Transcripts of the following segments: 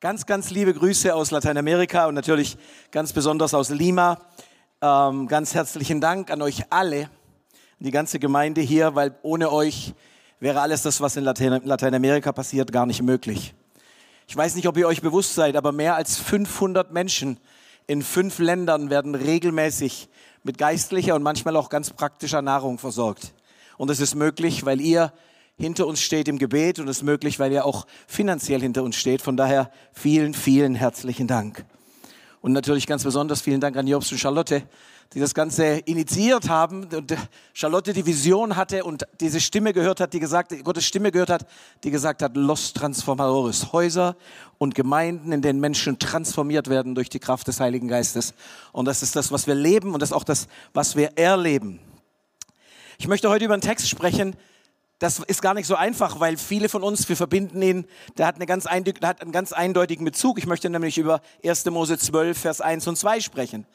Ganz, ganz liebe Grüße aus Lateinamerika und natürlich ganz besonders aus Lima. Ähm, ganz herzlichen Dank an euch alle, die ganze Gemeinde hier, weil ohne euch wäre alles das, was in Latein Lateinamerika passiert, gar nicht möglich. Ich weiß nicht, ob ihr euch bewusst seid, aber mehr als 500 Menschen in fünf Ländern werden regelmäßig mit geistlicher und manchmal auch ganz praktischer Nahrung versorgt. Und das ist möglich, weil ihr hinter uns steht im Gebet und ist möglich, weil ihr auch finanziell hinter uns steht. Von daher vielen, vielen herzlichen Dank. Und natürlich ganz besonders vielen Dank an Jobs und Charlotte, die das Ganze initiiert haben und Charlotte die Vision hatte und diese Stimme gehört hat, die gesagt, Gottes Stimme gehört hat, die gesagt hat, Los Transformadores, Häuser und Gemeinden, in denen Menschen transformiert werden durch die Kraft des Heiligen Geistes. Und das ist das, was wir leben und das ist auch das, was wir erleben. Ich möchte heute über einen Text sprechen, das ist gar nicht so einfach, weil viele von uns, wir verbinden ihn, der hat, eine ganz der hat einen ganz eindeutigen Bezug. Ich möchte nämlich über 1. Mose 12, Vers 1 und 2 sprechen.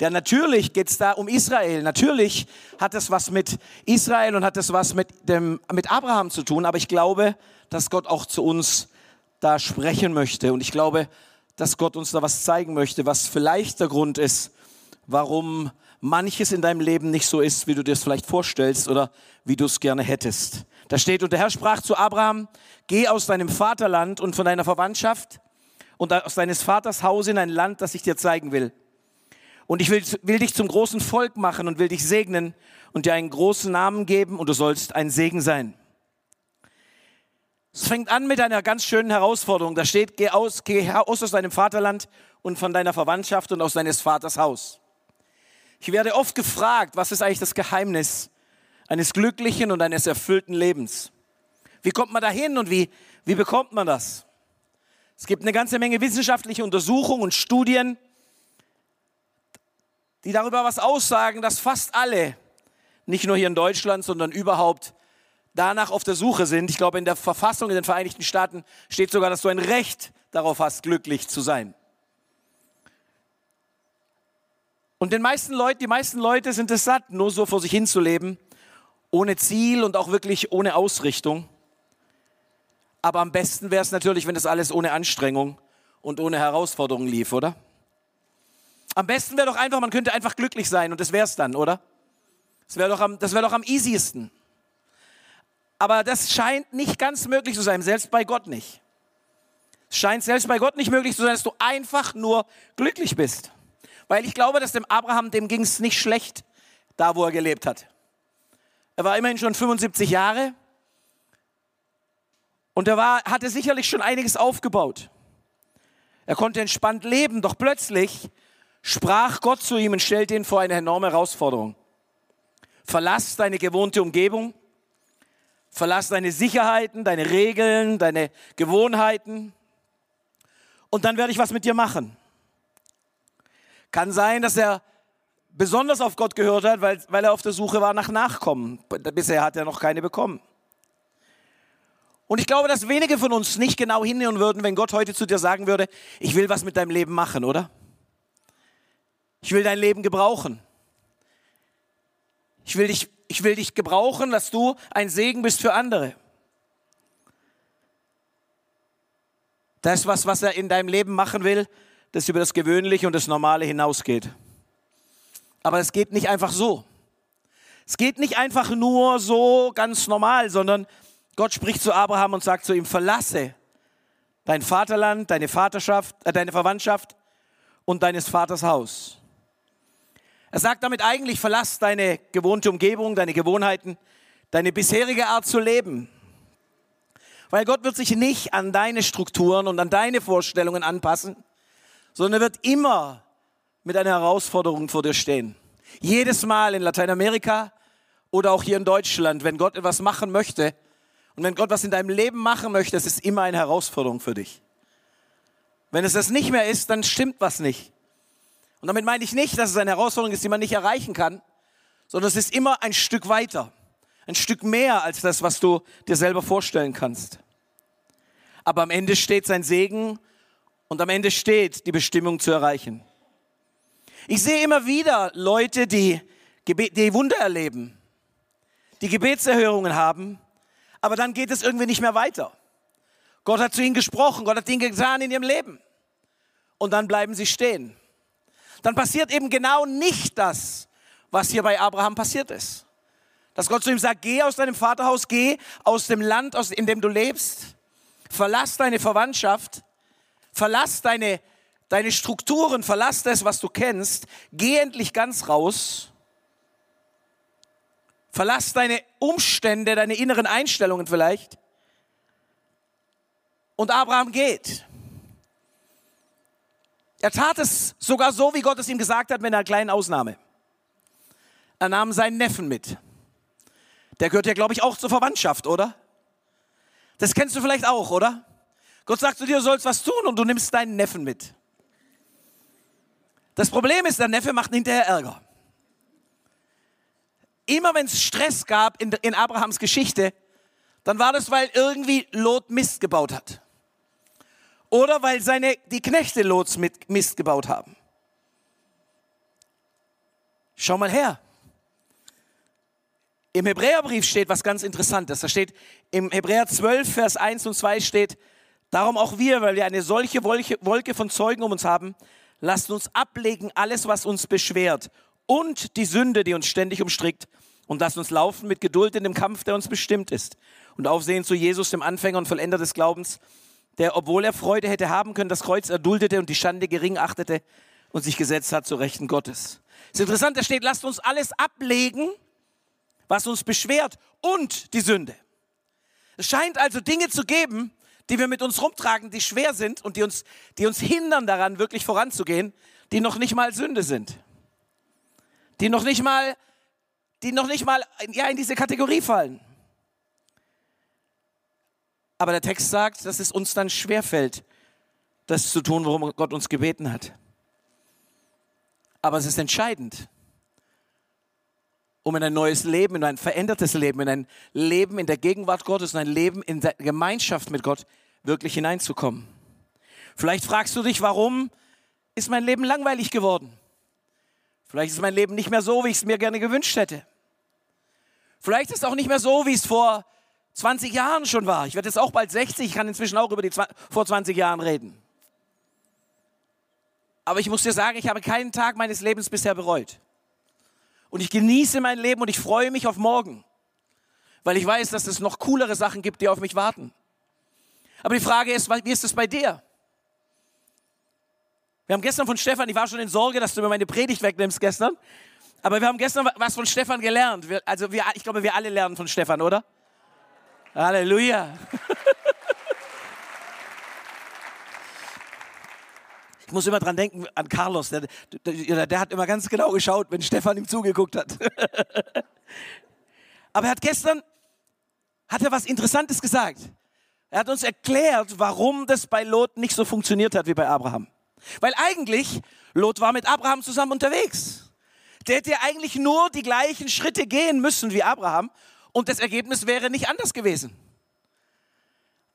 Der natürlich geht es da um Israel. Natürlich hat es was mit Israel und hat es was mit, dem, mit Abraham zu tun. Aber ich glaube, dass Gott auch zu uns da sprechen möchte. Und ich glaube, dass Gott uns da was zeigen möchte, was vielleicht der Grund ist, warum manches in deinem Leben nicht so ist, wie du dir es vielleicht vorstellst oder wie du es gerne hättest. Da steht, und der Herr sprach zu Abraham, geh aus deinem Vaterland und von deiner Verwandtschaft und aus deines Vaters Haus in ein Land, das ich dir zeigen will. Und ich will, will dich zum großen Volk machen und will dich segnen und dir einen großen Namen geben und du sollst ein Segen sein. Es fängt an mit einer ganz schönen Herausforderung. Da steht, geh aus, geh aus aus deinem Vaterland und von deiner Verwandtschaft und aus deines Vaters Haus. Ich werde oft gefragt, was ist eigentlich das Geheimnis eines glücklichen und eines erfüllten Lebens? Wie kommt man dahin und wie, wie bekommt man das? Es gibt eine ganze Menge wissenschaftliche Untersuchungen und Studien, die darüber was aussagen, dass fast alle, nicht nur hier in Deutschland, sondern überhaupt danach auf der Suche sind. Ich glaube, in der Verfassung in den Vereinigten Staaten steht sogar, dass du ein Recht darauf hast, glücklich zu sein. Und den meisten Leuten, die meisten Leute sind es satt, nur so vor sich hinzuleben, ohne Ziel und auch wirklich ohne Ausrichtung. Aber am besten wäre es natürlich, wenn das alles ohne Anstrengung und ohne Herausforderung lief, oder? Am besten wäre doch einfach, man könnte einfach glücklich sein und das wäre es dann, oder? Das wäre doch, am, wär doch am easiesten. Aber das scheint nicht ganz möglich zu sein, selbst bei Gott nicht. Es scheint selbst bei Gott nicht möglich zu sein, dass du einfach nur glücklich bist. Weil ich glaube, dass dem Abraham, dem ging es nicht schlecht, da wo er gelebt hat. Er war immerhin schon 75 Jahre und er war, hatte sicherlich schon einiges aufgebaut. Er konnte entspannt leben, doch plötzlich sprach Gott zu ihm und stellte ihn vor eine enorme Herausforderung. Verlass deine gewohnte Umgebung, verlass deine Sicherheiten, deine Regeln, deine Gewohnheiten und dann werde ich was mit dir machen. Kann sein, dass er besonders auf Gott gehört hat, weil, weil er auf der Suche war nach Nachkommen. Bisher hat er noch keine bekommen. Und ich glaube, dass wenige von uns nicht genau hinhören würden, wenn Gott heute zu dir sagen würde, ich will was mit deinem Leben machen, oder? Ich will dein Leben gebrauchen. Ich will dich, ich will dich gebrauchen, dass du ein Segen bist für andere. Das ist was, was er in deinem Leben machen will, das über das Gewöhnliche und das Normale hinausgeht. Aber es geht nicht einfach so. Es geht nicht einfach nur so ganz normal, sondern Gott spricht zu Abraham und sagt zu ihm, verlasse dein Vaterland, deine Vaterschaft, äh, deine Verwandtschaft und deines Vaters Haus. Er sagt damit eigentlich, verlass deine gewohnte Umgebung, deine Gewohnheiten, deine bisherige Art zu leben. Weil Gott wird sich nicht an deine Strukturen und an deine Vorstellungen anpassen, sondern er wird immer mit einer Herausforderung vor dir stehen. Jedes Mal in Lateinamerika oder auch hier in Deutschland, wenn Gott etwas machen möchte und wenn Gott was in deinem Leben machen möchte, es ist immer eine Herausforderung für dich. Wenn es das nicht mehr ist, dann stimmt was nicht. Und damit meine ich nicht, dass es eine Herausforderung ist, die man nicht erreichen kann, sondern es ist immer ein Stück weiter, ein Stück mehr als das, was du dir selber vorstellen kannst. Aber am Ende steht sein Segen und am Ende steht, die Bestimmung zu erreichen. Ich sehe immer wieder Leute, die, die Wunder erleben, die Gebetserhörungen haben, aber dann geht es irgendwie nicht mehr weiter. Gott hat zu ihnen gesprochen, Gott hat Dinge getan in ihrem Leben. Und dann bleiben sie stehen. Dann passiert eben genau nicht das, was hier bei Abraham passiert ist. Dass Gott zu ihm sagt, geh aus deinem Vaterhaus, geh aus dem Land, in dem du lebst, verlass deine Verwandtschaft, verlass deine, deine Strukturen, verlass das, was du kennst, geh endlich ganz raus, verlass deine Umstände, deine inneren Einstellungen vielleicht. Und Abraham geht. Er tat es sogar so, wie Gott es ihm gesagt hat, mit einer kleinen Ausnahme. Er nahm seinen Neffen mit. Der gehört ja, glaube ich, auch zur Verwandtschaft, oder? Das kennst du vielleicht auch, oder? Gott sagt zu dir, du sollst was tun und du nimmst deinen Neffen mit. Das Problem ist, der Neffe macht hinterher Ärger. Immer wenn es Stress gab in, in Abrahams Geschichte, dann war das, weil irgendwie Lot Mist gebaut hat. Oder weil seine, die Knechte Lots mit Mist gebaut haben. Schau mal her. Im Hebräerbrief steht was ganz Interessantes. Da steht im Hebräer 12, Vers 1 und 2 steht, darum auch wir, weil wir eine solche Wolke von Zeugen um uns haben, lasst uns ablegen alles, was uns beschwert und die Sünde, die uns ständig umstrickt und lasst uns laufen mit Geduld in dem Kampf, der uns bestimmt ist und aufsehen zu Jesus, dem Anfänger und Vollender des Glaubens, der, obwohl er Freude hätte haben können, das Kreuz erduldete und die Schande gering achtete und sich gesetzt hat zu Rechten Gottes. Es ist interessant, da steht, lasst uns alles ablegen, was uns beschwert und die Sünde. Es scheint also Dinge zu geben, die wir mit uns rumtragen, die schwer sind und die uns, die uns hindern daran, wirklich voranzugehen, die noch nicht mal Sünde sind. Die noch nicht mal, die noch nicht mal ja, in diese Kategorie fallen. Aber der Text sagt, dass es uns dann schwerfällt, das zu tun, worum Gott uns gebeten hat. Aber es ist entscheidend, um in ein neues Leben, in ein verändertes Leben, in ein Leben in der Gegenwart Gottes, in ein Leben in der Gemeinschaft mit Gott wirklich hineinzukommen. Vielleicht fragst du dich, warum ist mein Leben langweilig geworden? Vielleicht ist mein Leben nicht mehr so, wie ich es mir gerne gewünscht hätte. Vielleicht ist es auch nicht mehr so, wie es vor 20 Jahren schon war. Ich werde jetzt auch bald 60, ich kann inzwischen auch über die vor 20 Jahren reden. Aber ich muss dir sagen, ich habe keinen Tag meines Lebens bisher bereut. Und ich genieße mein Leben und ich freue mich auf morgen, weil ich weiß, dass es noch coolere Sachen gibt, die auf mich warten. Aber die Frage ist, wie ist es bei dir? Wir haben gestern von Stefan, ich war schon in Sorge, dass du mir meine Predigt wegnimmst gestern, aber wir haben gestern was von Stefan gelernt. Also wir, ich glaube, wir alle lernen von Stefan, oder? Halleluja. Ich muss immer dran denken an Carlos, der, der, der, hat immer ganz genau geschaut, wenn Stefan ihm zugeguckt hat. Aber er hat gestern, hat er was Interessantes gesagt. Er hat uns erklärt, warum das bei Lot nicht so funktioniert hat wie bei Abraham. Weil eigentlich, Lot war mit Abraham zusammen unterwegs. Der hätte eigentlich nur die gleichen Schritte gehen müssen wie Abraham und das Ergebnis wäre nicht anders gewesen.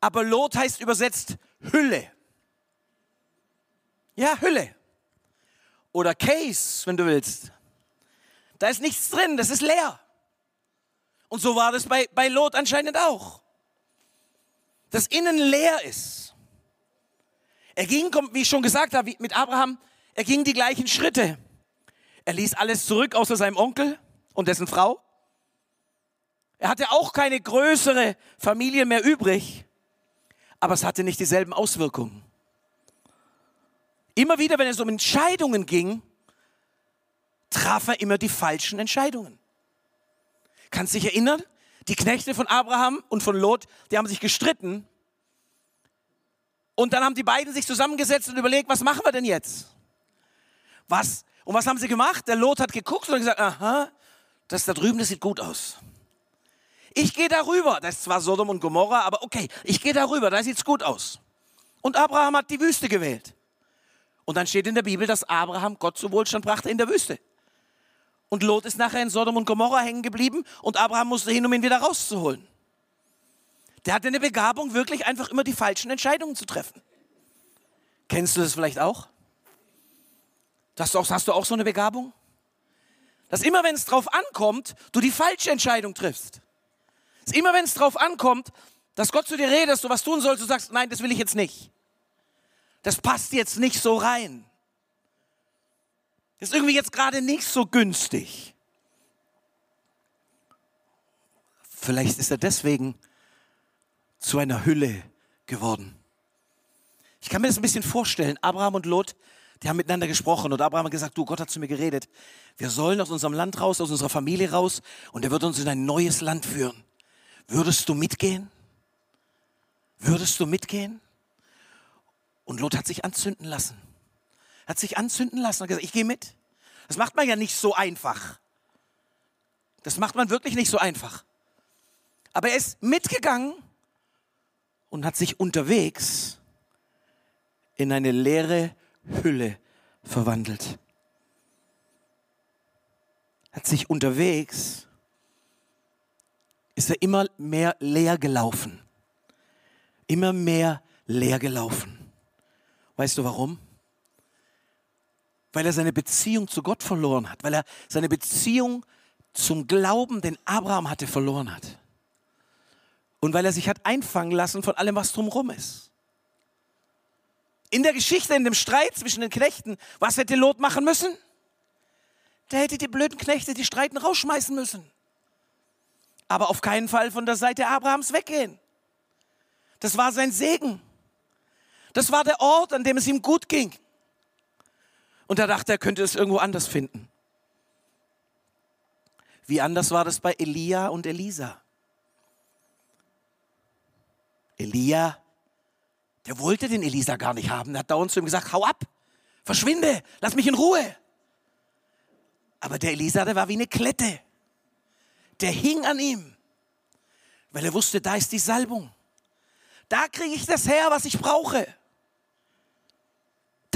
Aber Lot heißt übersetzt Hülle. Ja, Hülle. Oder Case, wenn du willst. Da ist nichts drin, das ist leer. Und so war das bei, bei Lot anscheinend auch. Das Innen leer ist. Er ging, wie ich schon gesagt habe, mit Abraham, er ging die gleichen Schritte. Er ließ alles zurück, außer seinem Onkel und dessen Frau. Er hatte auch keine größere Familie mehr übrig, aber es hatte nicht dieselben Auswirkungen. Immer wieder, wenn es um Entscheidungen ging, traf er immer die falschen Entscheidungen. Kannst dich erinnern? Die Knechte von Abraham und von Lot, die haben sich gestritten. Und dann haben die beiden sich zusammengesetzt und überlegt, was machen wir denn jetzt? Was? Und was haben sie gemacht? Der Lot hat geguckt und gesagt, aha, das da drüben, das sieht gut aus. Ich gehe darüber. Das ist zwar Sodom und Gomorra, aber okay, ich gehe darüber, da sieht's gut aus. Und Abraham hat die Wüste gewählt. Und dann steht in der Bibel, dass Abraham Gott zu Wohlstand brachte in der Wüste. Und Lot ist nachher in Sodom und Gomorra hängen geblieben und Abraham musste hin, um ihn wieder rauszuholen. Der hatte eine Begabung, wirklich einfach immer die falschen Entscheidungen zu treffen. Kennst du das vielleicht auch? Das, hast du auch so eine Begabung? Dass immer, wenn es drauf ankommt, du die falsche Entscheidung triffst. Dass immer, wenn es drauf ankommt, Dass Gott zu dir redet, dass du was tun sollst, du sagst, nein, das will ich jetzt nicht. Das passt jetzt nicht so rein. Ist irgendwie jetzt gerade nicht so günstig. Vielleicht ist er deswegen zu einer Hülle geworden. Ich kann mir das ein bisschen vorstellen. Abraham und Lot, die haben miteinander gesprochen und Abraham hat gesagt, du, Gott hat zu mir geredet. Wir sollen aus unserem Land raus, aus unserer Familie raus und er wird uns in ein neues Land führen. Würdest du mitgehen? Würdest du mitgehen? Und Lot hat sich anzünden lassen. Hat sich anzünden lassen und gesagt, ich gehe mit. Das macht man ja nicht so einfach. Das macht man wirklich nicht so einfach. Aber er ist mitgegangen und hat sich unterwegs in eine leere Hülle verwandelt. Hat sich unterwegs, ist er immer mehr leer gelaufen. Immer mehr leer gelaufen. Weißt du warum? Weil er seine Beziehung zu Gott verloren hat, weil er seine Beziehung zum Glauben, den Abraham hatte, verloren hat. Und weil er sich hat einfangen lassen von allem, was drumherum ist. In der Geschichte, in dem Streit zwischen den Knechten, was hätte Lot machen müssen? Der hätte die blöden Knechte, die streiten, rausschmeißen müssen. Aber auf keinen Fall von der Seite Abrahams weggehen. Das war sein Segen. Das war der Ort, an dem es ihm gut ging. Und er dachte, er könnte es irgendwo anders finden. Wie anders war das bei Elia und Elisa? Elia, der wollte den Elisa gar nicht haben. Er hat dauernd zu ihm gesagt, hau ab, verschwinde, lass mich in Ruhe. Aber der Elisa, der war wie eine Klette. Der hing an ihm, weil er wusste, da ist die Salbung. Da kriege ich das her, was ich brauche.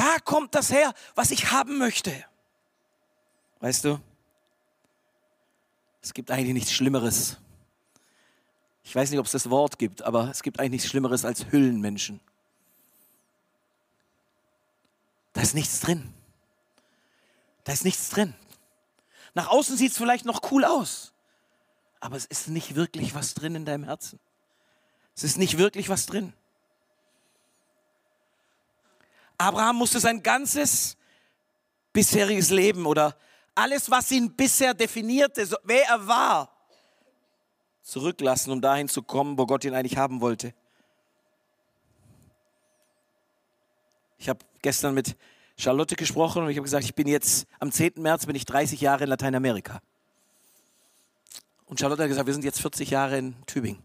Da kommt das her, was ich haben möchte. Weißt du, es gibt eigentlich nichts Schlimmeres ich weiß nicht, ob es das Wort gibt, aber es gibt eigentlich nichts Schlimmeres als Hüllenmenschen. Da ist nichts drin. Da ist nichts drin. Nach außen sieht es vielleicht noch cool aus, aber es ist nicht wirklich was drin in deinem Herzen. Es ist nicht wirklich was drin. Abraham musste sein ganzes bisheriges Leben oder alles, was ihn bisher definierte, wer er war, zurücklassen, um dahin zu kommen, wo Gott ihn eigentlich haben wollte. Ich habe gestern mit Charlotte gesprochen und ich habe gesagt, ich bin jetzt am 10. März bin ich 30 Jahre in Lateinamerika. Und Charlotte hat gesagt, wir sind jetzt 40 Jahre in Tübingen.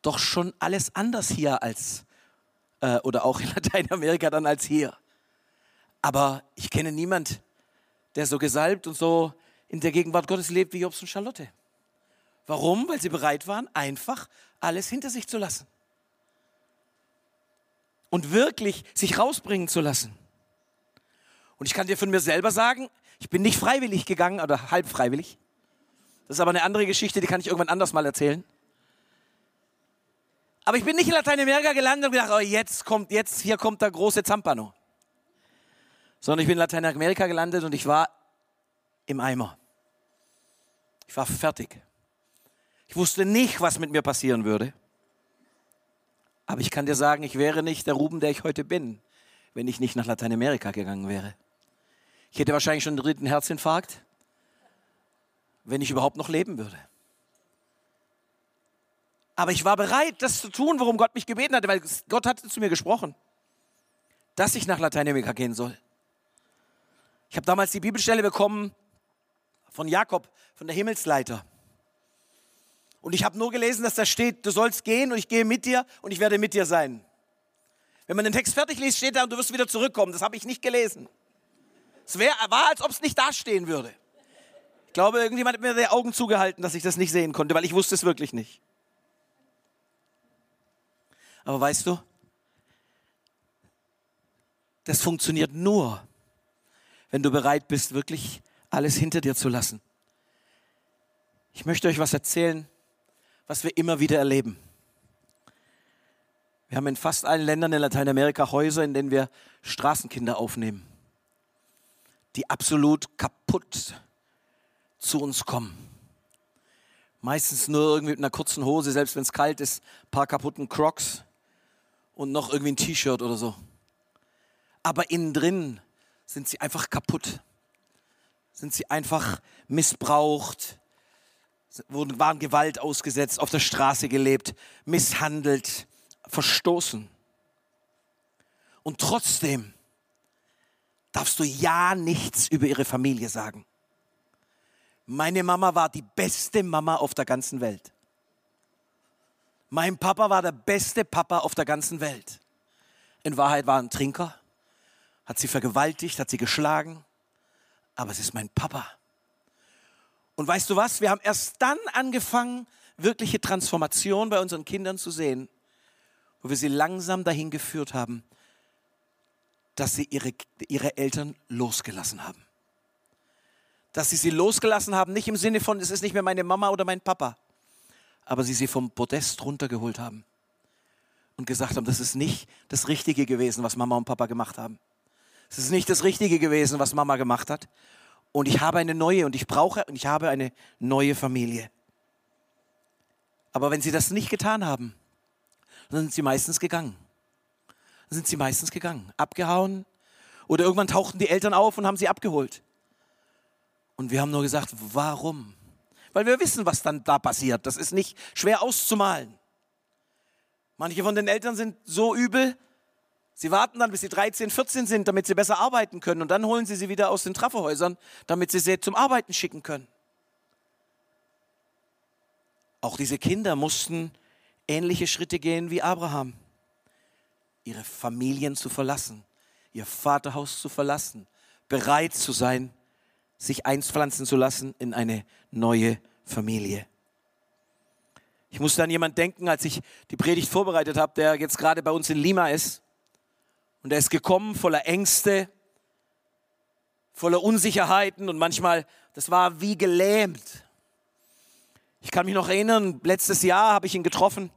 Doch schon alles anders hier als äh, oder auch in Lateinamerika dann als hier. Aber ich kenne niemand, der so gesalbt und so in der Gegenwart Gottes lebt wie Jobs und Charlotte. Warum? Weil sie bereit waren, einfach alles hinter sich zu lassen. Und wirklich sich rausbringen zu lassen. Und ich kann dir von mir selber sagen, ich bin nicht freiwillig gegangen oder halb freiwillig. Das ist aber eine andere Geschichte, die kann ich irgendwann anders mal erzählen. Aber ich bin nicht in Lateinamerika gelandet und gedacht, oh, jetzt kommt, jetzt, hier kommt der große Zampano. Sondern ich bin in Lateinamerika gelandet und ich war im Eimer. Ich war fertig. Ich wusste nicht, was mit mir passieren würde. Aber ich kann dir sagen, ich wäre nicht der Ruben, der ich heute bin, wenn ich nicht nach Lateinamerika gegangen wäre. Ich hätte wahrscheinlich schon einen dritten Herzinfarkt, wenn ich überhaupt noch leben würde. Aber ich war bereit, das zu tun, worum Gott mich gebeten hatte, weil Gott hatte zu mir gesprochen, dass ich nach Lateinamerika gehen soll. Ich habe damals die Bibelstelle bekommen von Jakob, von der Himmelsleiter. Und ich habe nur gelesen, dass da steht, du sollst gehen und ich gehe mit dir und ich werde mit dir sein. Wenn man den Text fertig liest, steht da und du wirst wieder zurückkommen. Das habe ich nicht gelesen. Es wär, war, als ob es nicht dastehen würde. Ich glaube, irgendjemand hat mir die Augen zugehalten, dass ich das nicht sehen konnte, weil ich wusste es wirklich nicht. Aber weißt du, das funktioniert nur, wenn du bereit bist, wirklich alles hinter dir zu lassen. Ich möchte euch was erzählen, was wir immer wieder erleben. Wir haben in fast allen Ländern in Lateinamerika Häuser, in denen wir Straßenkinder aufnehmen, die absolut kaputt zu uns kommen. Meistens nur irgendwie mit einer kurzen Hose, selbst wenn es kalt ist, ein paar kaputten Crocs und noch irgendwie ein T-Shirt oder so. Aber innen drin sind sie einfach kaputt. Sind sie einfach missbraucht, wurden, waren Gewalt ausgesetzt, auf der Straße gelebt, misshandelt, verstoßen. Und trotzdem darfst du ja nichts über ihre Familie sagen. Meine Mama war die beste Mama auf der ganzen Welt. Mein Papa war der beste Papa auf der ganzen Welt. In Wahrheit war er ein Trinker, hat sie vergewaltigt, hat sie geschlagen, aber es ist mein Papa. Und weißt du was? Wir haben erst dann angefangen, wirkliche Transformation bei unseren Kindern zu sehen, wo wir sie langsam dahin geführt haben, dass sie ihre, ihre Eltern losgelassen haben. Dass sie sie losgelassen haben, nicht im Sinne von, es ist nicht mehr meine Mama oder mein Papa, aber sie sie vom Podest runtergeholt haben und gesagt haben, das ist nicht das Richtige gewesen, was Mama und Papa gemacht haben. Es ist nicht das Richtige gewesen, was Mama gemacht hat. Und ich habe eine neue und ich brauche und ich habe eine neue Familie. Aber wenn sie das nicht getan haben, dann sind sie meistens gegangen. Dann sind sie meistens gegangen, abgehauen oder irgendwann tauchten die Eltern auf und haben sie abgeholt. Und wir haben nur gesagt, warum? Weil wir wissen, was dann da passiert. Das ist nicht schwer auszumalen. Manche von den Eltern sind so übel, sie warten dann, bis sie 13, 14 sind, damit sie besser arbeiten können. Und dann holen sie sie wieder aus den Trafferhäusern, damit sie sie zum Arbeiten schicken können. Auch diese Kinder mussten ähnliche Schritte gehen wie Abraham. Ihre Familien zu verlassen, ihr Vaterhaus zu verlassen, bereit zu sein, sich einpflanzen zu lassen in eine neue Familie. Ich musste an jemanden denken, als ich die Predigt vorbereitet habe, der jetzt gerade bei uns in Lima ist. Und er ist gekommen voller Ängste, voller Unsicherheiten und manchmal, das war wie gelähmt. Ich kann mich noch erinnern, letztes Jahr habe ich ihn getroffen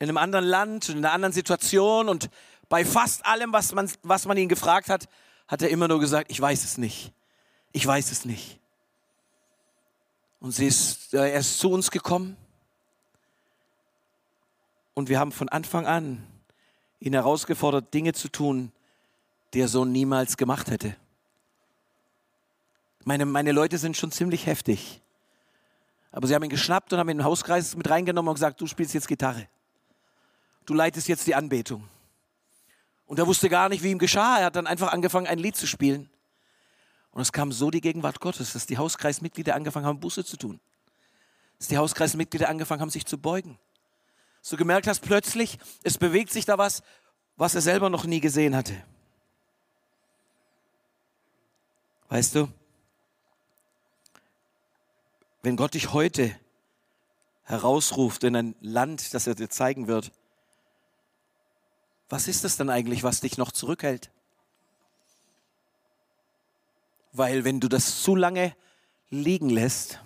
in einem anderen Land, in einer anderen Situation und bei fast allem, was man, was man ihn gefragt hat, hat er immer nur gesagt, ich weiß es nicht. Ich weiß es nicht. Und sie ist, er ist zu uns gekommen. Und wir haben von Anfang an ihn herausgefordert, Dinge zu tun, die er so niemals gemacht hätte. Meine, meine Leute sind schon ziemlich heftig. Aber sie haben ihn geschnappt und haben ihn in den Hauskreis mit reingenommen und gesagt, du spielst jetzt Gitarre. Du leitest jetzt die Anbetung. Und er wusste gar nicht, wie ihm geschah. Er hat dann einfach angefangen, ein Lied zu spielen. Und es kam so die Gegenwart Gottes, dass die Hauskreismitglieder angefangen haben, Buße zu tun. Dass die Hauskreismitglieder angefangen haben, sich zu beugen. Dass du gemerkt hast, plötzlich, es bewegt sich da was, was er selber noch nie gesehen hatte. Weißt du, wenn Gott dich heute herausruft in ein Land, das er dir zeigen wird, was ist das dann eigentlich, was dich noch zurückhält? Weil wenn du das zu lange liegen lässt,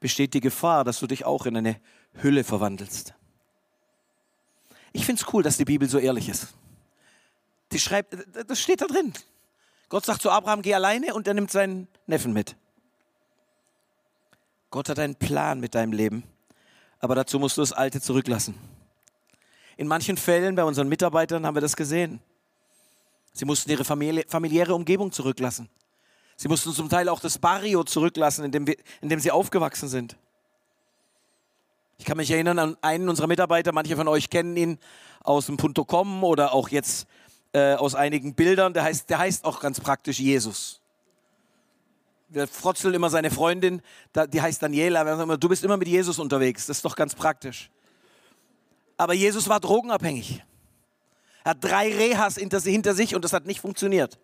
besteht die Gefahr, dass du dich auch in eine Hülle verwandelst. Ich finde es cool, dass die Bibel so ehrlich ist. Die schreibt, das steht da drin. Gott sagt zu Abraham, geh alleine und er nimmt seinen Neffen mit. Gott hat einen Plan mit deinem Leben, aber dazu musst du das Alte zurücklassen. In manchen Fällen bei unseren Mitarbeitern haben wir das gesehen. Sie mussten ihre familiäre Umgebung zurücklassen. Sie mussten zum Teil auch das Barrio zurücklassen, in dem, wir, in dem sie aufgewachsen sind. Ich kann mich erinnern an einen unserer Mitarbeiter, manche von euch kennen ihn aus dem Punto Com oder auch jetzt äh, aus einigen Bildern. Der heißt, der heißt auch ganz praktisch Jesus. Der frotzelt immer seine Freundin, die heißt Daniela. Du bist immer mit Jesus unterwegs, das ist doch ganz praktisch. Aber Jesus war drogenabhängig. Er hat drei Rehas hinter sich und das hat nicht funktioniert.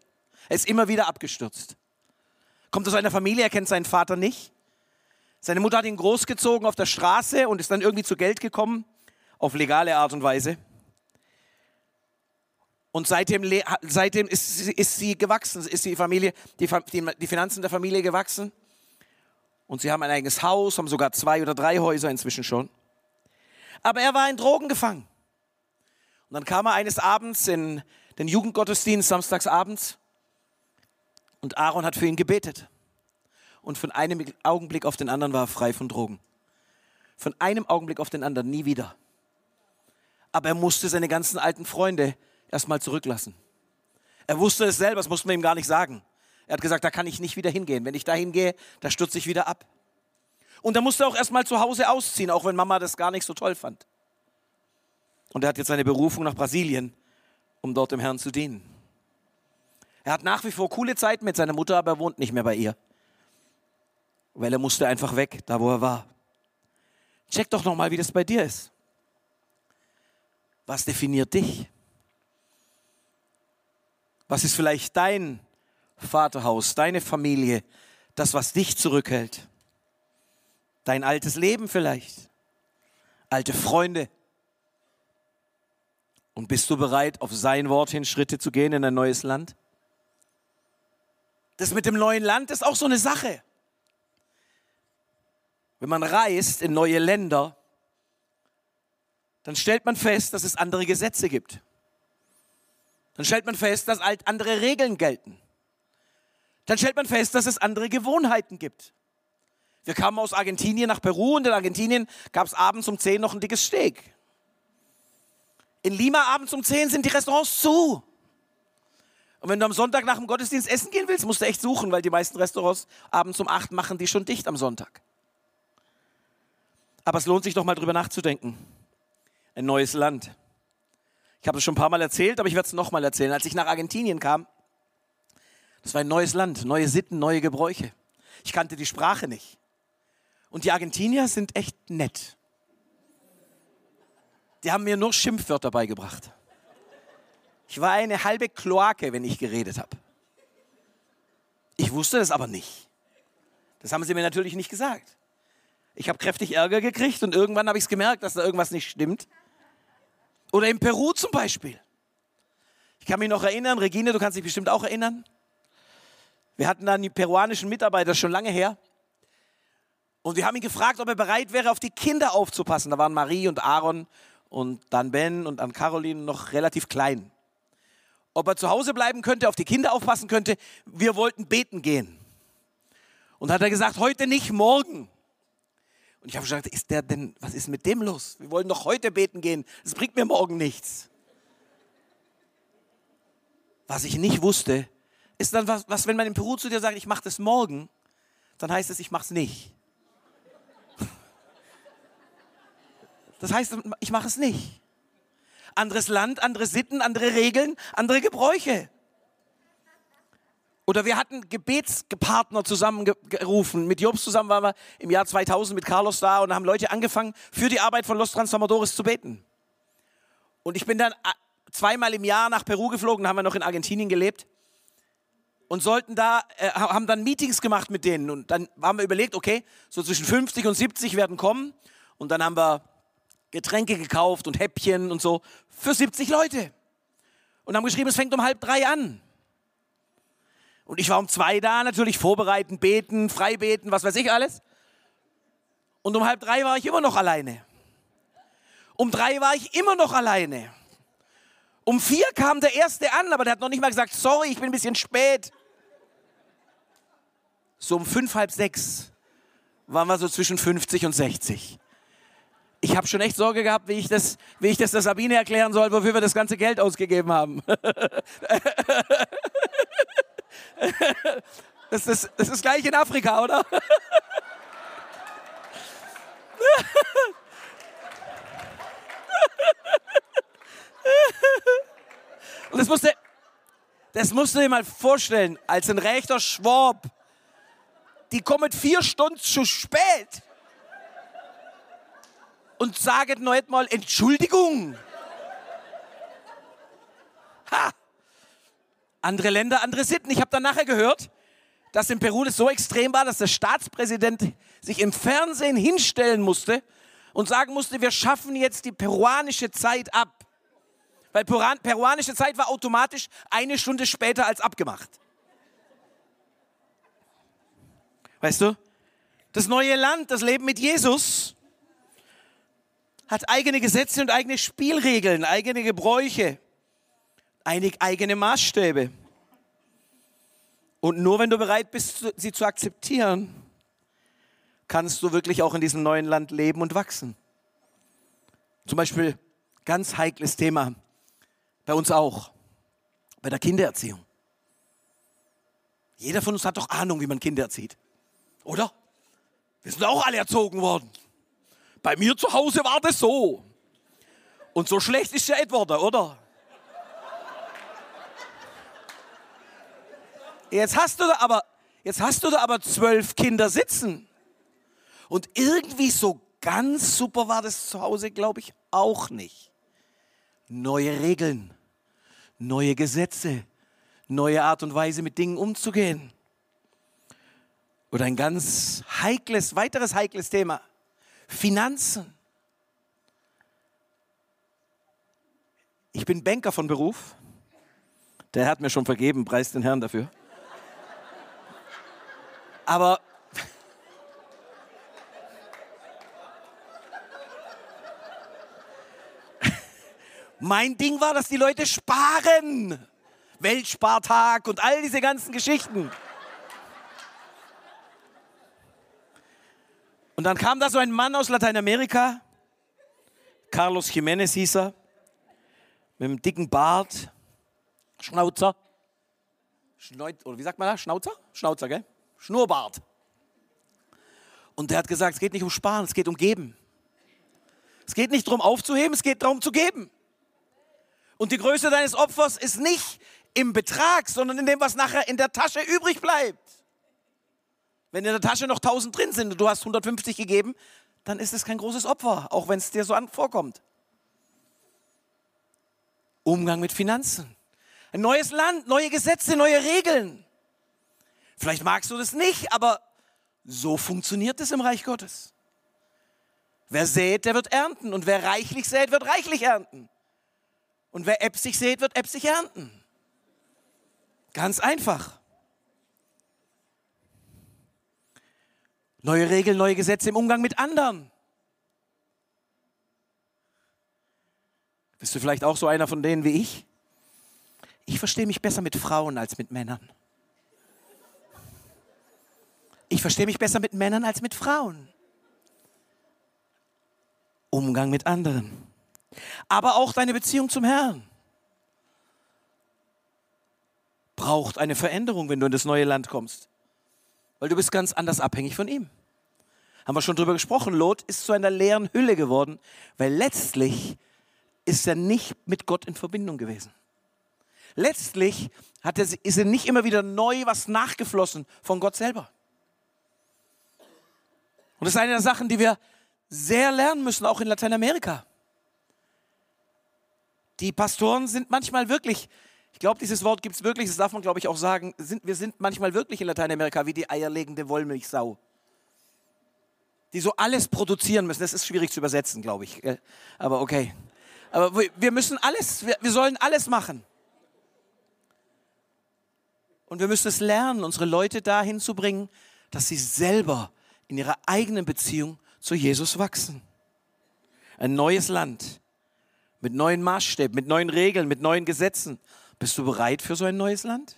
Er ist immer wieder abgestürzt. Kommt aus einer Familie, er kennt seinen Vater nicht. Seine Mutter hat ihn großgezogen auf der Straße und ist dann irgendwie zu Geld gekommen, auf legale Art und Weise. Und seitdem, seitdem ist, ist, sie gewachsen, ist die Familie, die, die Finanzen der Familie gewachsen. Und sie haben ein eigenes Haus, haben sogar zwei oder drei Häuser inzwischen schon. Aber er war in Drogen gefangen. Und dann kam er eines Abends in den Jugendgottesdienst, samstags abends, und Aaron hat für ihn gebetet. und von einem Augenblick auf den anderen war er frei von Drogen. Von einem Augenblick auf den anderen, nie wieder. Aber er musste seine ganzen alten Freunde erstmal zurücklassen. Er wusste es selber, das mussten wir ihm gar nicht sagen. Er hat gesagt, da kann ich nicht wieder hingehen. Wenn ich da hingehe, da stürze ich wieder ab. Und er musste auch erstmal zu Hause ausziehen, auch wenn Mama das gar nicht so toll fand. Und er hat jetzt seine Berufung nach Brasilien, um dort dem Herrn zu dienen. Er hat nach wie vor coole Zeiten mit seiner Mutter, aber er wohnt nicht mehr bei ihr. Weil er musste einfach weg, da wo er war. Check doch nochmal, wie das bei dir ist. Was definiert dich? Was ist vielleicht dein Vaterhaus, deine Familie, das, was dich zurückhält? Dein altes Leben vielleicht? Alte Freunde? Und bist du bereit, auf sein Wort hin Schritte zu gehen in ein neues Land? Das mit dem neuen Land ist auch so eine Sache. Wenn man reist in neue Länder, dann stellt man fest, dass es andere Gesetze gibt. Dann stellt man fest, dass halt andere Regeln gelten. Dann stellt man fest, dass es andere Gewohnheiten gibt. Wir kamen aus Argentinien nach Peru und in Argentinien gab es abends um 10 noch ein dickes Steak. In Lima abends um 10 sind die Restaurants zu. Und wenn du am Sonntag nach dem Gottesdienst essen gehen willst, musst du echt suchen, weil die meisten Restaurants abends um 8 machen die schon dicht am Sonntag. Aber es lohnt sich doch mal drüber nachzudenken. Ein neues Land. Ich habe es schon ein paar Mal erzählt, aber ich werde es noch mal erzählen. Als ich nach Argentinien kam, das war ein neues Land, neue Sitten, neue Gebräuche. Ich kannte die Sprache nicht. Und die Argentinier sind echt nett. Die haben mir nur Schimpfwörter beigebracht. Ich war eine halbe Kloake, wenn ich geredet habe. Ich wusste das aber nicht. Das haben sie mir natürlich nicht gesagt. Ich habe kräftig Ärger gekriegt und irgendwann habe ich es gemerkt, dass da irgendwas nicht stimmt. Oder in Peru zum Beispiel. Ich kann mich noch erinnern, Regine, du kannst dich bestimmt auch erinnern. Wir hatten dann die peruanischen Mitarbeiter schon lange her. Und wir haben ihn gefragt, ob er bereit wäre, auf die Kinder aufzupassen. Da waren Marie und Aaron und dann Ben und dann Caroline noch relativ klein. Ob er zu Hause bleiben könnte, auf die Kinder aufpassen könnte. Wir wollten beten gehen. Und hat er gesagt, heute nicht, morgen. Und ich habe gesagt, ist der denn, was ist mit dem los? Wir wollen doch heute beten gehen. Das bringt mir morgen nichts. Was ich nicht wusste, ist dann was, was wenn man in Peru zu dir sagt, ich mache das morgen, dann heißt es, ich mache es nicht. Das heißt, ich mache es nicht. Anderes Land, andere Sitten, andere Regeln, andere Gebräuche. Oder wir hatten Gebetspartner zusammengerufen. Mit Jobs zusammen waren wir im Jahr 2000 mit Carlos da und haben Leute angefangen, für die Arbeit von Los Transformadores zu beten. Und ich bin dann äh, zweimal im Jahr nach Peru geflogen, haben wir noch in Argentinien gelebt und sollten da, äh, haben dann Meetings gemacht mit denen. Und dann haben wir überlegt, okay, so zwischen 50 und 70 werden kommen. Und dann haben wir Getränke gekauft und Häppchen und so für 70 Leute. Und haben geschrieben, es fängt um halb drei an. Und ich war um zwei da, natürlich vorbereiten, beten, frei beten, was weiß ich alles. Und um halb drei war ich immer noch alleine. Um drei war ich immer noch alleine. Um vier kam der Erste an, aber der hat noch nicht mal gesagt, sorry, ich bin ein bisschen spät. So um fünf, halb sechs waren wir so zwischen 50 und 60. Ich habe schon echt Sorge gehabt, wie ich, das, wie ich das der Sabine erklären soll, wofür wir das ganze Geld ausgegeben haben. Das ist, das ist gleich in Afrika, oder? Und das musste, das musst du dir mal vorstellen, als ein rechter Schwab. Die kommen vier Stunden zu spät. Und sagen noch mal Entschuldigung. Ha! Andere Länder, andere Sitten. Ich habe dann nachher gehört, dass in Peru das so extrem war, dass der Staatspräsident sich im Fernsehen hinstellen musste und sagen musste, wir schaffen jetzt die peruanische Zeit ab. Weil peruanische Zeit war automatisch eine Stunde später als abgemacht. Weißt du? Das neue Land, das Leben mit Jesus, hat eigene Gesetze und eigene Spielregeln, eigene Gebräuche eigene Maßstäbe. Und nur wenn du bereit bist, sie zu akzeptieren, kannst du wirklich auch in diesem neuen Land leben und wachsen. Zum Beispiel ganz heikles Thema bei uns auch, bei der Kindererziehung. Jeder von uns hat doch Ahnung, wie man Kinder erzieht, oder? Wir sind auch alle erzogen worden. Bei mir zu Hause war das so. Und so schlecht ist ja Edward, oder? Jetzt hast du da aber, jetzt hast du da aber zwölf Kinder sitzen. Und irgendwie so ganz super war das zu Hause, glaube ich, auch nicht. Neue Regeln, neue Gesetze, neue Art und Weise mit Dingen umzugehen. Oder ein ganz heikles, weiteres heikles Thema, Finanzen. Ich bin Banker von Beruf. Der hat mir schon vergeben, preis den Herrn dafür. Aber mein Ding war, dass die Leute sparen. Weltspartag und all diese ganzen Geschichten. Und dann kam da so ein Mann aus Lateinamerika, Carlos Jiménez hieß er, mit einem dicken Bart, Schnauzer, Schneut, oder wie sagt man das? Schnauzer? Schnauzer, gell? Schnurrbart. Und der hat gesagt, es geht nicht um Sparen, es geht um Geben. Es geht nicht darum aufzuheben, es geht darum zu geben. Und die Größe deines Opfers ist nicht im Betrag, sondern in dem, was nachher in der Tasche übrig bleibt. Wenn in der Tasche noch 1000 drin sind und du hast 150 gegeben, dann ist es kein großes Opfer, auch wenn es dir so vorkommt. Umgang mit Finanzen. Ein neues Land, neue Gesetze, neue Regeln. Vielleicht magst du das nicht, aber so funktioniert es im Reich Gottes. Wer sät, der wird ernten. Und wer reichlich sät, wird reichlich ernten. Und wer äpsig sät, wird äpsig ernten. Ganz einfach. Neue Regeln, neue Gesetze im Umgang mit anderen. Bist du vielleicht auch so einer von denen wie ich? Ich verstehe mich besser mit Frauen als mit Männern. Ich verstehe mich besser mit Männern als mit Frauen. Umgang mit anderen. Aber auch deine Beziehung zum Herrn braucht eine Veränderung, wenn du in das neue Land kommst. Weil du bist ganz anders abhängig von ihm. Haben wir schon drüber gesprochen. Lot ist zu einer leeren Hülle geworden, weil letztlich ist er nicht mit Gott in Verbindung gewesen. Letztlich hat er, ist er nicht immer wieder neu was nachgeflossen von Gott selber. Und das ist eine der Sachen, die wir sehr lernen müssen, auch in Lateinamerika. Die Pastoren sind manchmal wirklich, ich glaube, dieses Wort gibt es wirklich, das darf man, glaube ich, auch sagen, sind, wir sind manchmal wirklich in Lateinamerika wie die eierlegende Wollmilchsau. Die so alles produzieren müssen. Das ist schwierig zu übersetzen, glaube ich. Aber okay. Aber wir müssen alles, wir, wir sollen alles machen. Und wir müssen es lernen, unsere Leute dahin zu bringen, dass sie selber in ihrer eigenen Beziehung zu Jesus wachsen. Ein neues Land mit neuen Maßstäben, mit neuen Regeln, mit neuen Gesetzen. Bist du bereit für so ein neues Land?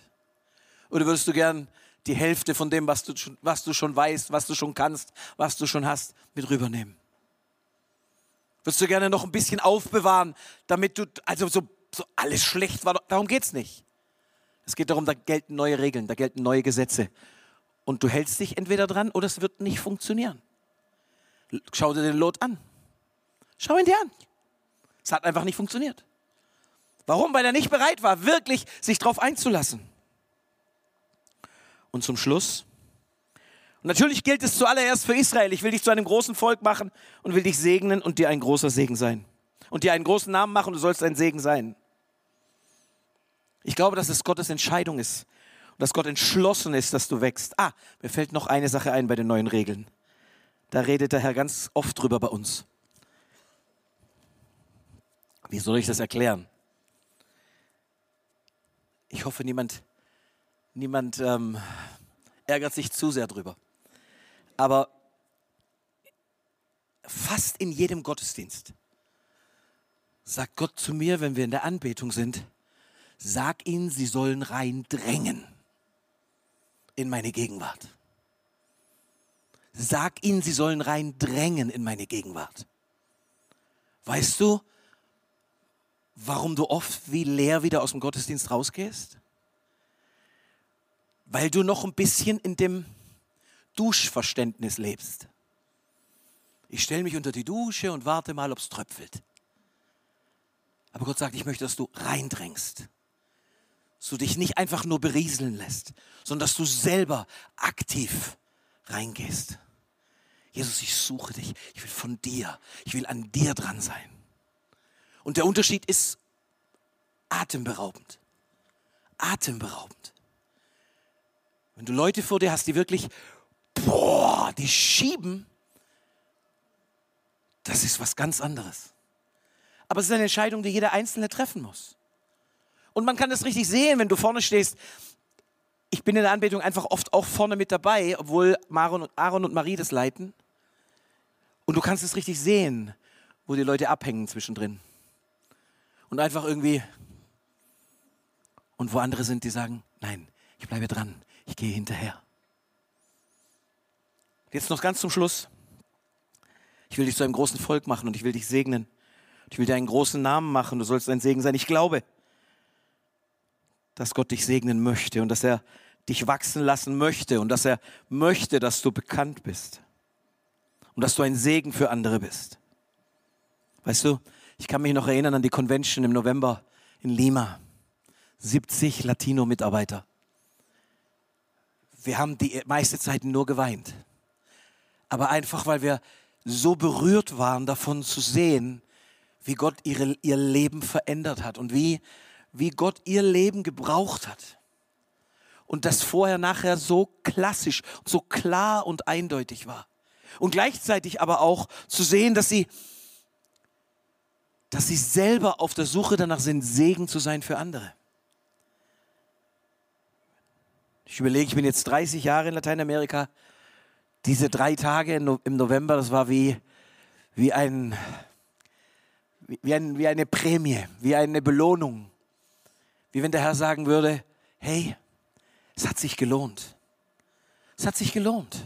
Oder würdest du gern die Hälfte von dem, was du, was du schon weißt, was du schon kannst, was du schon hast, mit rübernehmen? Würdest du gerne noch ein bisschen aufbewahren, damit du, also so, so alles schlecht war, darum geht es nicht. Es geht darum, da gelten neue Regeln, da gelten neue Gesetze und du hältst dich entweder dran oder es wird nicht funktionieren. Schau dir den Lot an. Schau ihn dir an. Es hat einfach nicht funktioniert. Warum? Weil er nicht bereit war, wirklich sich darauf einzulassen. Und zum Schluss, und natürlich gilt es zuallererst für Israel. Ich will dich zu einem großen Volk machen und will dich segnen und dir ein großer Segen sein. Und dir einen großen Namen machen und du sollst ein Segen sein. Ich glaube, dass es Gottes Entscheidung ist, dass Gott entschlossen ist, dass du wächst. Ah, mir fällt noch eine Sache ein bei den neuen Regeln. Da redet der Herr ganz oft drüber bei uns. Wie soll ich das erklären? Ich hoffe, niemand, niemand ähm, ärgert sich zu sehr drüber. Aber fast in jedem Gottesdienst sagt Gott zu mir, wenn wir in der Anbetung sind, sag ihnen, sie sollen rein drängen. in meine Gegenwart. Sag ihnen, sie sollen reindrängen in meine Gegenwart. Weißt du, warum du oft wie leer wieder aus dem Gottesdienst rausgehst? Weil du noch ein bisschen in dem Duschverständnis lebst. Ich stelle mich unter die Dusche und warte mal, ob es tröpfelt. Aber Gott sagt, ich möchte, dass du reindrängst. Dass du dich nicht einfach nur berieseln lässt, sondern dass du selber aktiv reingehst. Jesus, ich suche dich. Ich will von dir. Ich will an dir dran sein. Und der Unterschied ist atemberaubend. Atemberaubend. Wenn du Leute vor dir hast, die wirklich, boah, die schieben, das ist was ganz anderes. Aber es ist eine Entscheidung, die jeder Einzelne treffen muss. Und man kann das richtig sehen, wenn du vorne stehst. Ich bin in der Anbetung einfach oft auch vorne mit dabei, obwohl Aaron und Marie das leiten. Und du kannst es richtig sehen, wo die Leute abhängen zwischendrin. Und einfach irgendwie. Und wo andere sind, die sagen, nein, ich bleibe dran, ich gehe hinterher. Jetzt noch ganz zum Schluss. Ich will dich zu einem großen Volk machen und ich will dich segnen. Ich will dir einen großen Namen machen. Du sollst ein Segen sein. Ich glaube, dass Gott dich segnen möchte und dass er dich wachsen lassen möchte und dass er möchte, dass du bekannt bist und dass du ein Segen für andere bist. Weißt du, ich kann mich noch erinnern an die Convention im November in Lima. 70 Latino-Mitarbeiter. Wir haben die meiste Zeit nur geweint. Aber einfach, weil wir so berührt waren, davon zu sehen, wie Gott ihre, ihr Leben verändert hat und wie, wie Gott ihr Leben gebraucht hat. Und das vorher nachher so klassisch, so klar und eindeutig war. Und gleichzeitig aber auch zu sehen, dass sie, dass sie selber auf der Suche danach sind, Segen zu sein für andere. Ich überlege, ich bin jetzt 30 Jahre in Lateinamerika. Diese drei Tage im November, das war wie, wie, ein, wie, ein, wie eine Prämie, wie eine Belohnung. Wie wenn der Herr sagen würde, hey, es hat sich gelohnt. Es hat sich gelohnt.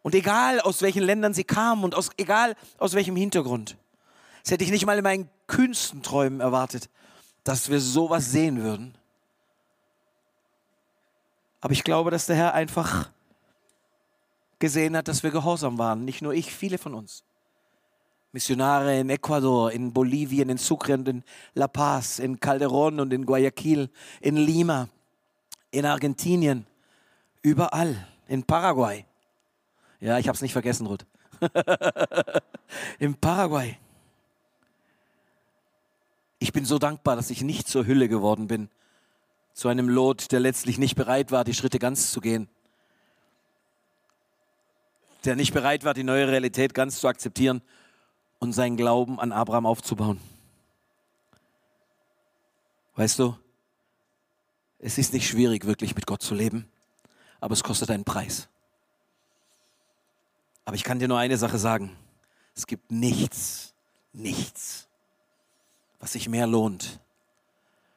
Und egal aus welchen Ländern sie kamen und aus, egal aus welchem Hintergrund. Das hätte ich nicht mal in meinen kühnsten Träumen erwartet, dass wir sowas sehen würden. Aber ich glaube, dass der Herr einfach gesehen hat, dass wir gehorsam waren. Nicht nur ich, viele von uns. Missionare in Ecuador, in Bolivien, in Sucre und in La Paz, in Calderón und in Guayaquil, in Lima, in Argentinien, überall, in Paraguay. Ja, ich habe es nicht vergessen, Ruth. Im Paraguay. Ich bin so dankbar, dass ich nicht zur Hülle geworden bin. Zu einem Lot, der letztlich nicht bereit war, die Schritte ganz zu gehen. Der nicht bereit war, die neue Realität ganz zu akzeptieren und seinen Glauben an Abraham aufzubauen. Weißt du, es ist nicht schwierig, wirklich mit Gott zu leben, aber es kostet einen Preis. Aber ich kann dir nur eine Sache sagen. Es gibt nichts, nichts, was sich mehr lohnt,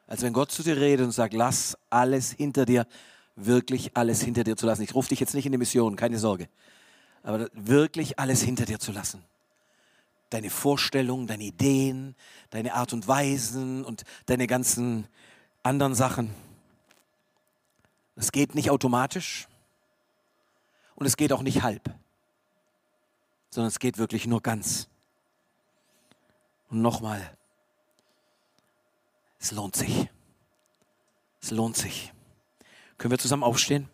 als wenn Gott zu dir redet und sagt, lass alles hinter dir, wirklich alles hinter dir zu lassen. Ich rufe dich jetzt nicht in die Mission, keine Sorge. Aber wirklich alles hinter dir zu lassen. Deine Vorstellungen, deine Ideen, deine Art und Weisen und deine ganzen anderen Sachen. Es geht nicht automatisch und es geht auch nicht halb sondern es geht wirklich nur ganz. Und nochmal, es lohnt sich. Es lohnt sich. Können wir zusammen aufstehen?